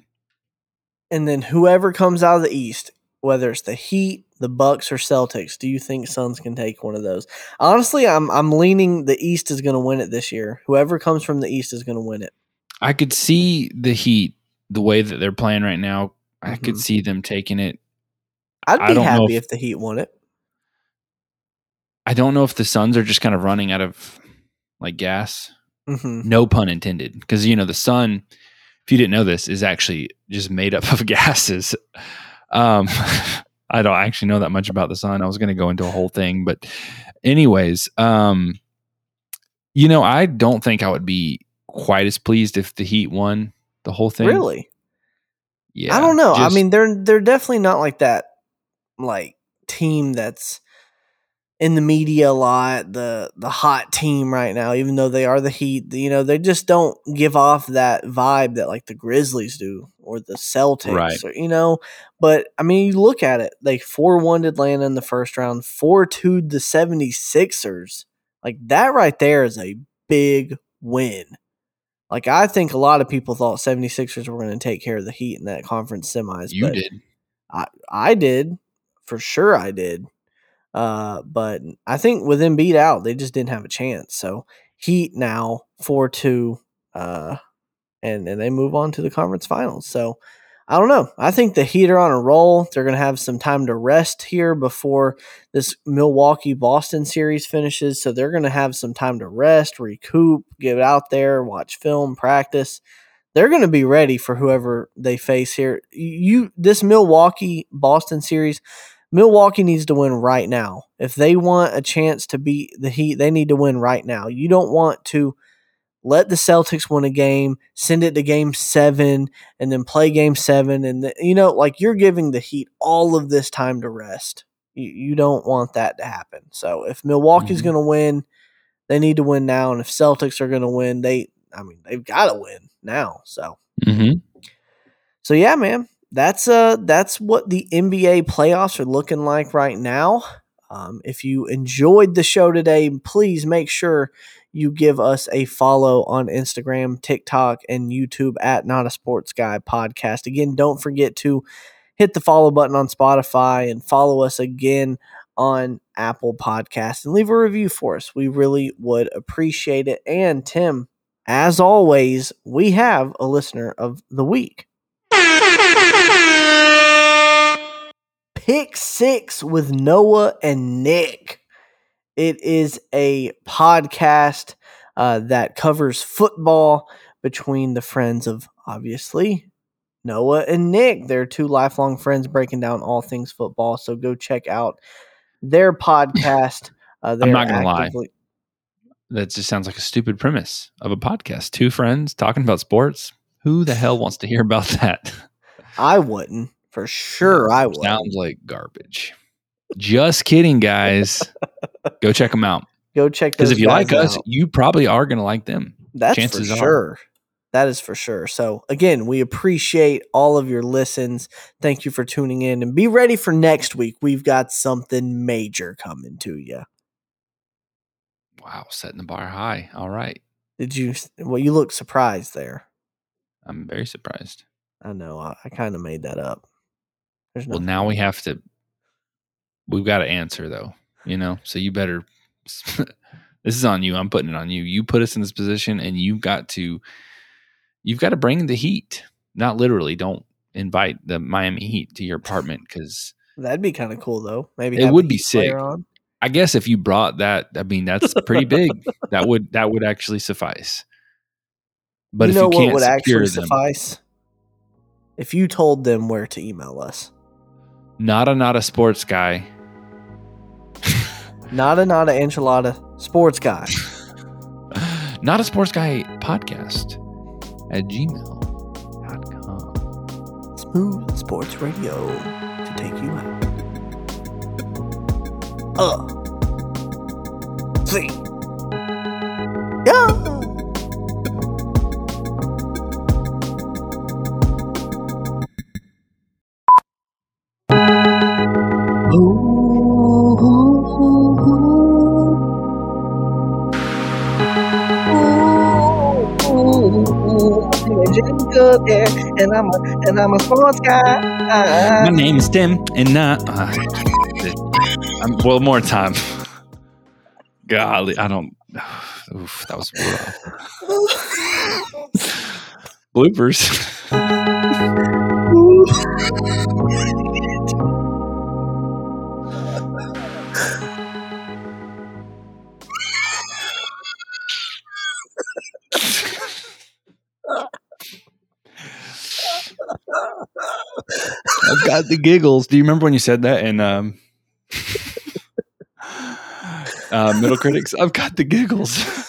And then whoever comes out of the East, whether it's the Heat, the Bucks, or Celtics, do you think Suns can take one of those? Honestly, I'm I'm leaning the East is going to win it this year. Whoever comes from the East is going to win it. I could see the Heat the way that they're playing right now. I could Mhm. see them taking it. I'd be happy if- if the Heat won it. I don't know if the Suns are just kind of running out of like gas. hmm No pun intended. Because, you know, the sun, if you didn't know this, is actually just made up [laughs] of gases. Um, [laughs] I don't actually know that much about the sun. I was going to go into a whole thing. But, anyways, um, you know, I don't think I would be quite as pleased if the Heat won the whole thing. Really? Yeah. I don't know. I mean, they're they're definitely not like that like team that's in the media a lot, the the hot team right now, even though they are the Heat, you know, they just don't give off that vibe that like the Grizzlies do or the Celtics Right. or you know. But I mean, you look at it, they 4-1 Atlanta in the first round, 4-2 the 76ers. Like that right there is a big win. Like I think a lot of people thought 76ers were going to take care of the Heat in that conference semis. you but did. I, I did. For sure I did. Uh, but I think with beat out, they just didn't have a chance. So Heat now 4-2 uh and and they move on to the conference finals. So I don't know. I think the Heat are on a roll. They're going to have some time to rest here before this Milwaukee Boston series finishes. So they're going to have some time to rest, recoup, get out there, watch film, practice. They're going to be ready for whoever they face here. You this Milwaukee Boston series Milwaukee needs to win right now. If they want a chance to beat the Heat, they need to win right now. You don't want to let the Celtics win a game, send it to game seven, and then play game seven. And, the, you know, like you're giving the Heat all of this time to rest. You, you don't want that to happen. So if Milwaukee's Mhm. going to win, they need to win now. And if Celtics are going to win, they, I mean, they've got to win now. So, Mm-hmm. so yeah, man, that's uh that's what the NBA playoffs are looking like right now. Um, if you enjoyed the show today, please make sure you give us a follow on Instagram, TikTok, and YouTube at Not a Sports Guy Podcast. Again, don't forget to hit the follow button on Spotify and follow us again on Apple Podcasts and leave a review for us. We really would appreciate it. And Tim, as always, we have a listener of the week. Pick Six with Noah and Nick. It is a podcast uh, that covers football between the friends of obviously Noah and Nick. They're two lifelong friends breaking down all things football. So go check out their podcast. [laughs] Uh, I'm not gonna lie. That just sounds like a stupid premise of a podcast. Two friends talking about sports. Who the hell wants to hear about that? I wouldn't for sure. I would. Sounds like garbage. Just kidding, guys. Go check them out. Go check them. Because if you like guys us, out. you probably are going to like them. That's chances for are. sure. That is for sure. So again, we appreciate all of your listens. Thank you for tuning in and be ready for next week. We've got something major coming to you. Wow, setting the bar high. All right. Did you well you look surprised there. I'm very surprised. I know. I, I kind of made that up. There's Well, no now we have to, we've got to answer though, you know? So you better, [laughs] this is on you. I'm putting it on you. You put us in this position and you've got to, you've got to bring the heat. Not literally. Don't invite the Miami Heat to your apartment because That'd be kind of cool though. Maybe It would be sick. I guess if you brought that, I mean, that's pretty big. that would, that would actually suffice. But you if know you what can't would secure actually them, suffice? If you told them where to email us. not a, not a sports guy. [laughs] Not a not a enchilada sports guy. [laughs] not a sports guy podcast at gmail.com. Smooth Sports Radio to take you out. Uh. See. Yeah. And I'm a and I'm a sports guy. My name is Tim, and not. Uh, I'm, well, more time. Golly, I don't. Oof, that was rough. [laughs] Bloopers. [laughs] I've got the giggles. Do you remember when you said that in um, [laughs] uh, Middle Critics? I've got the giggles. [laughs]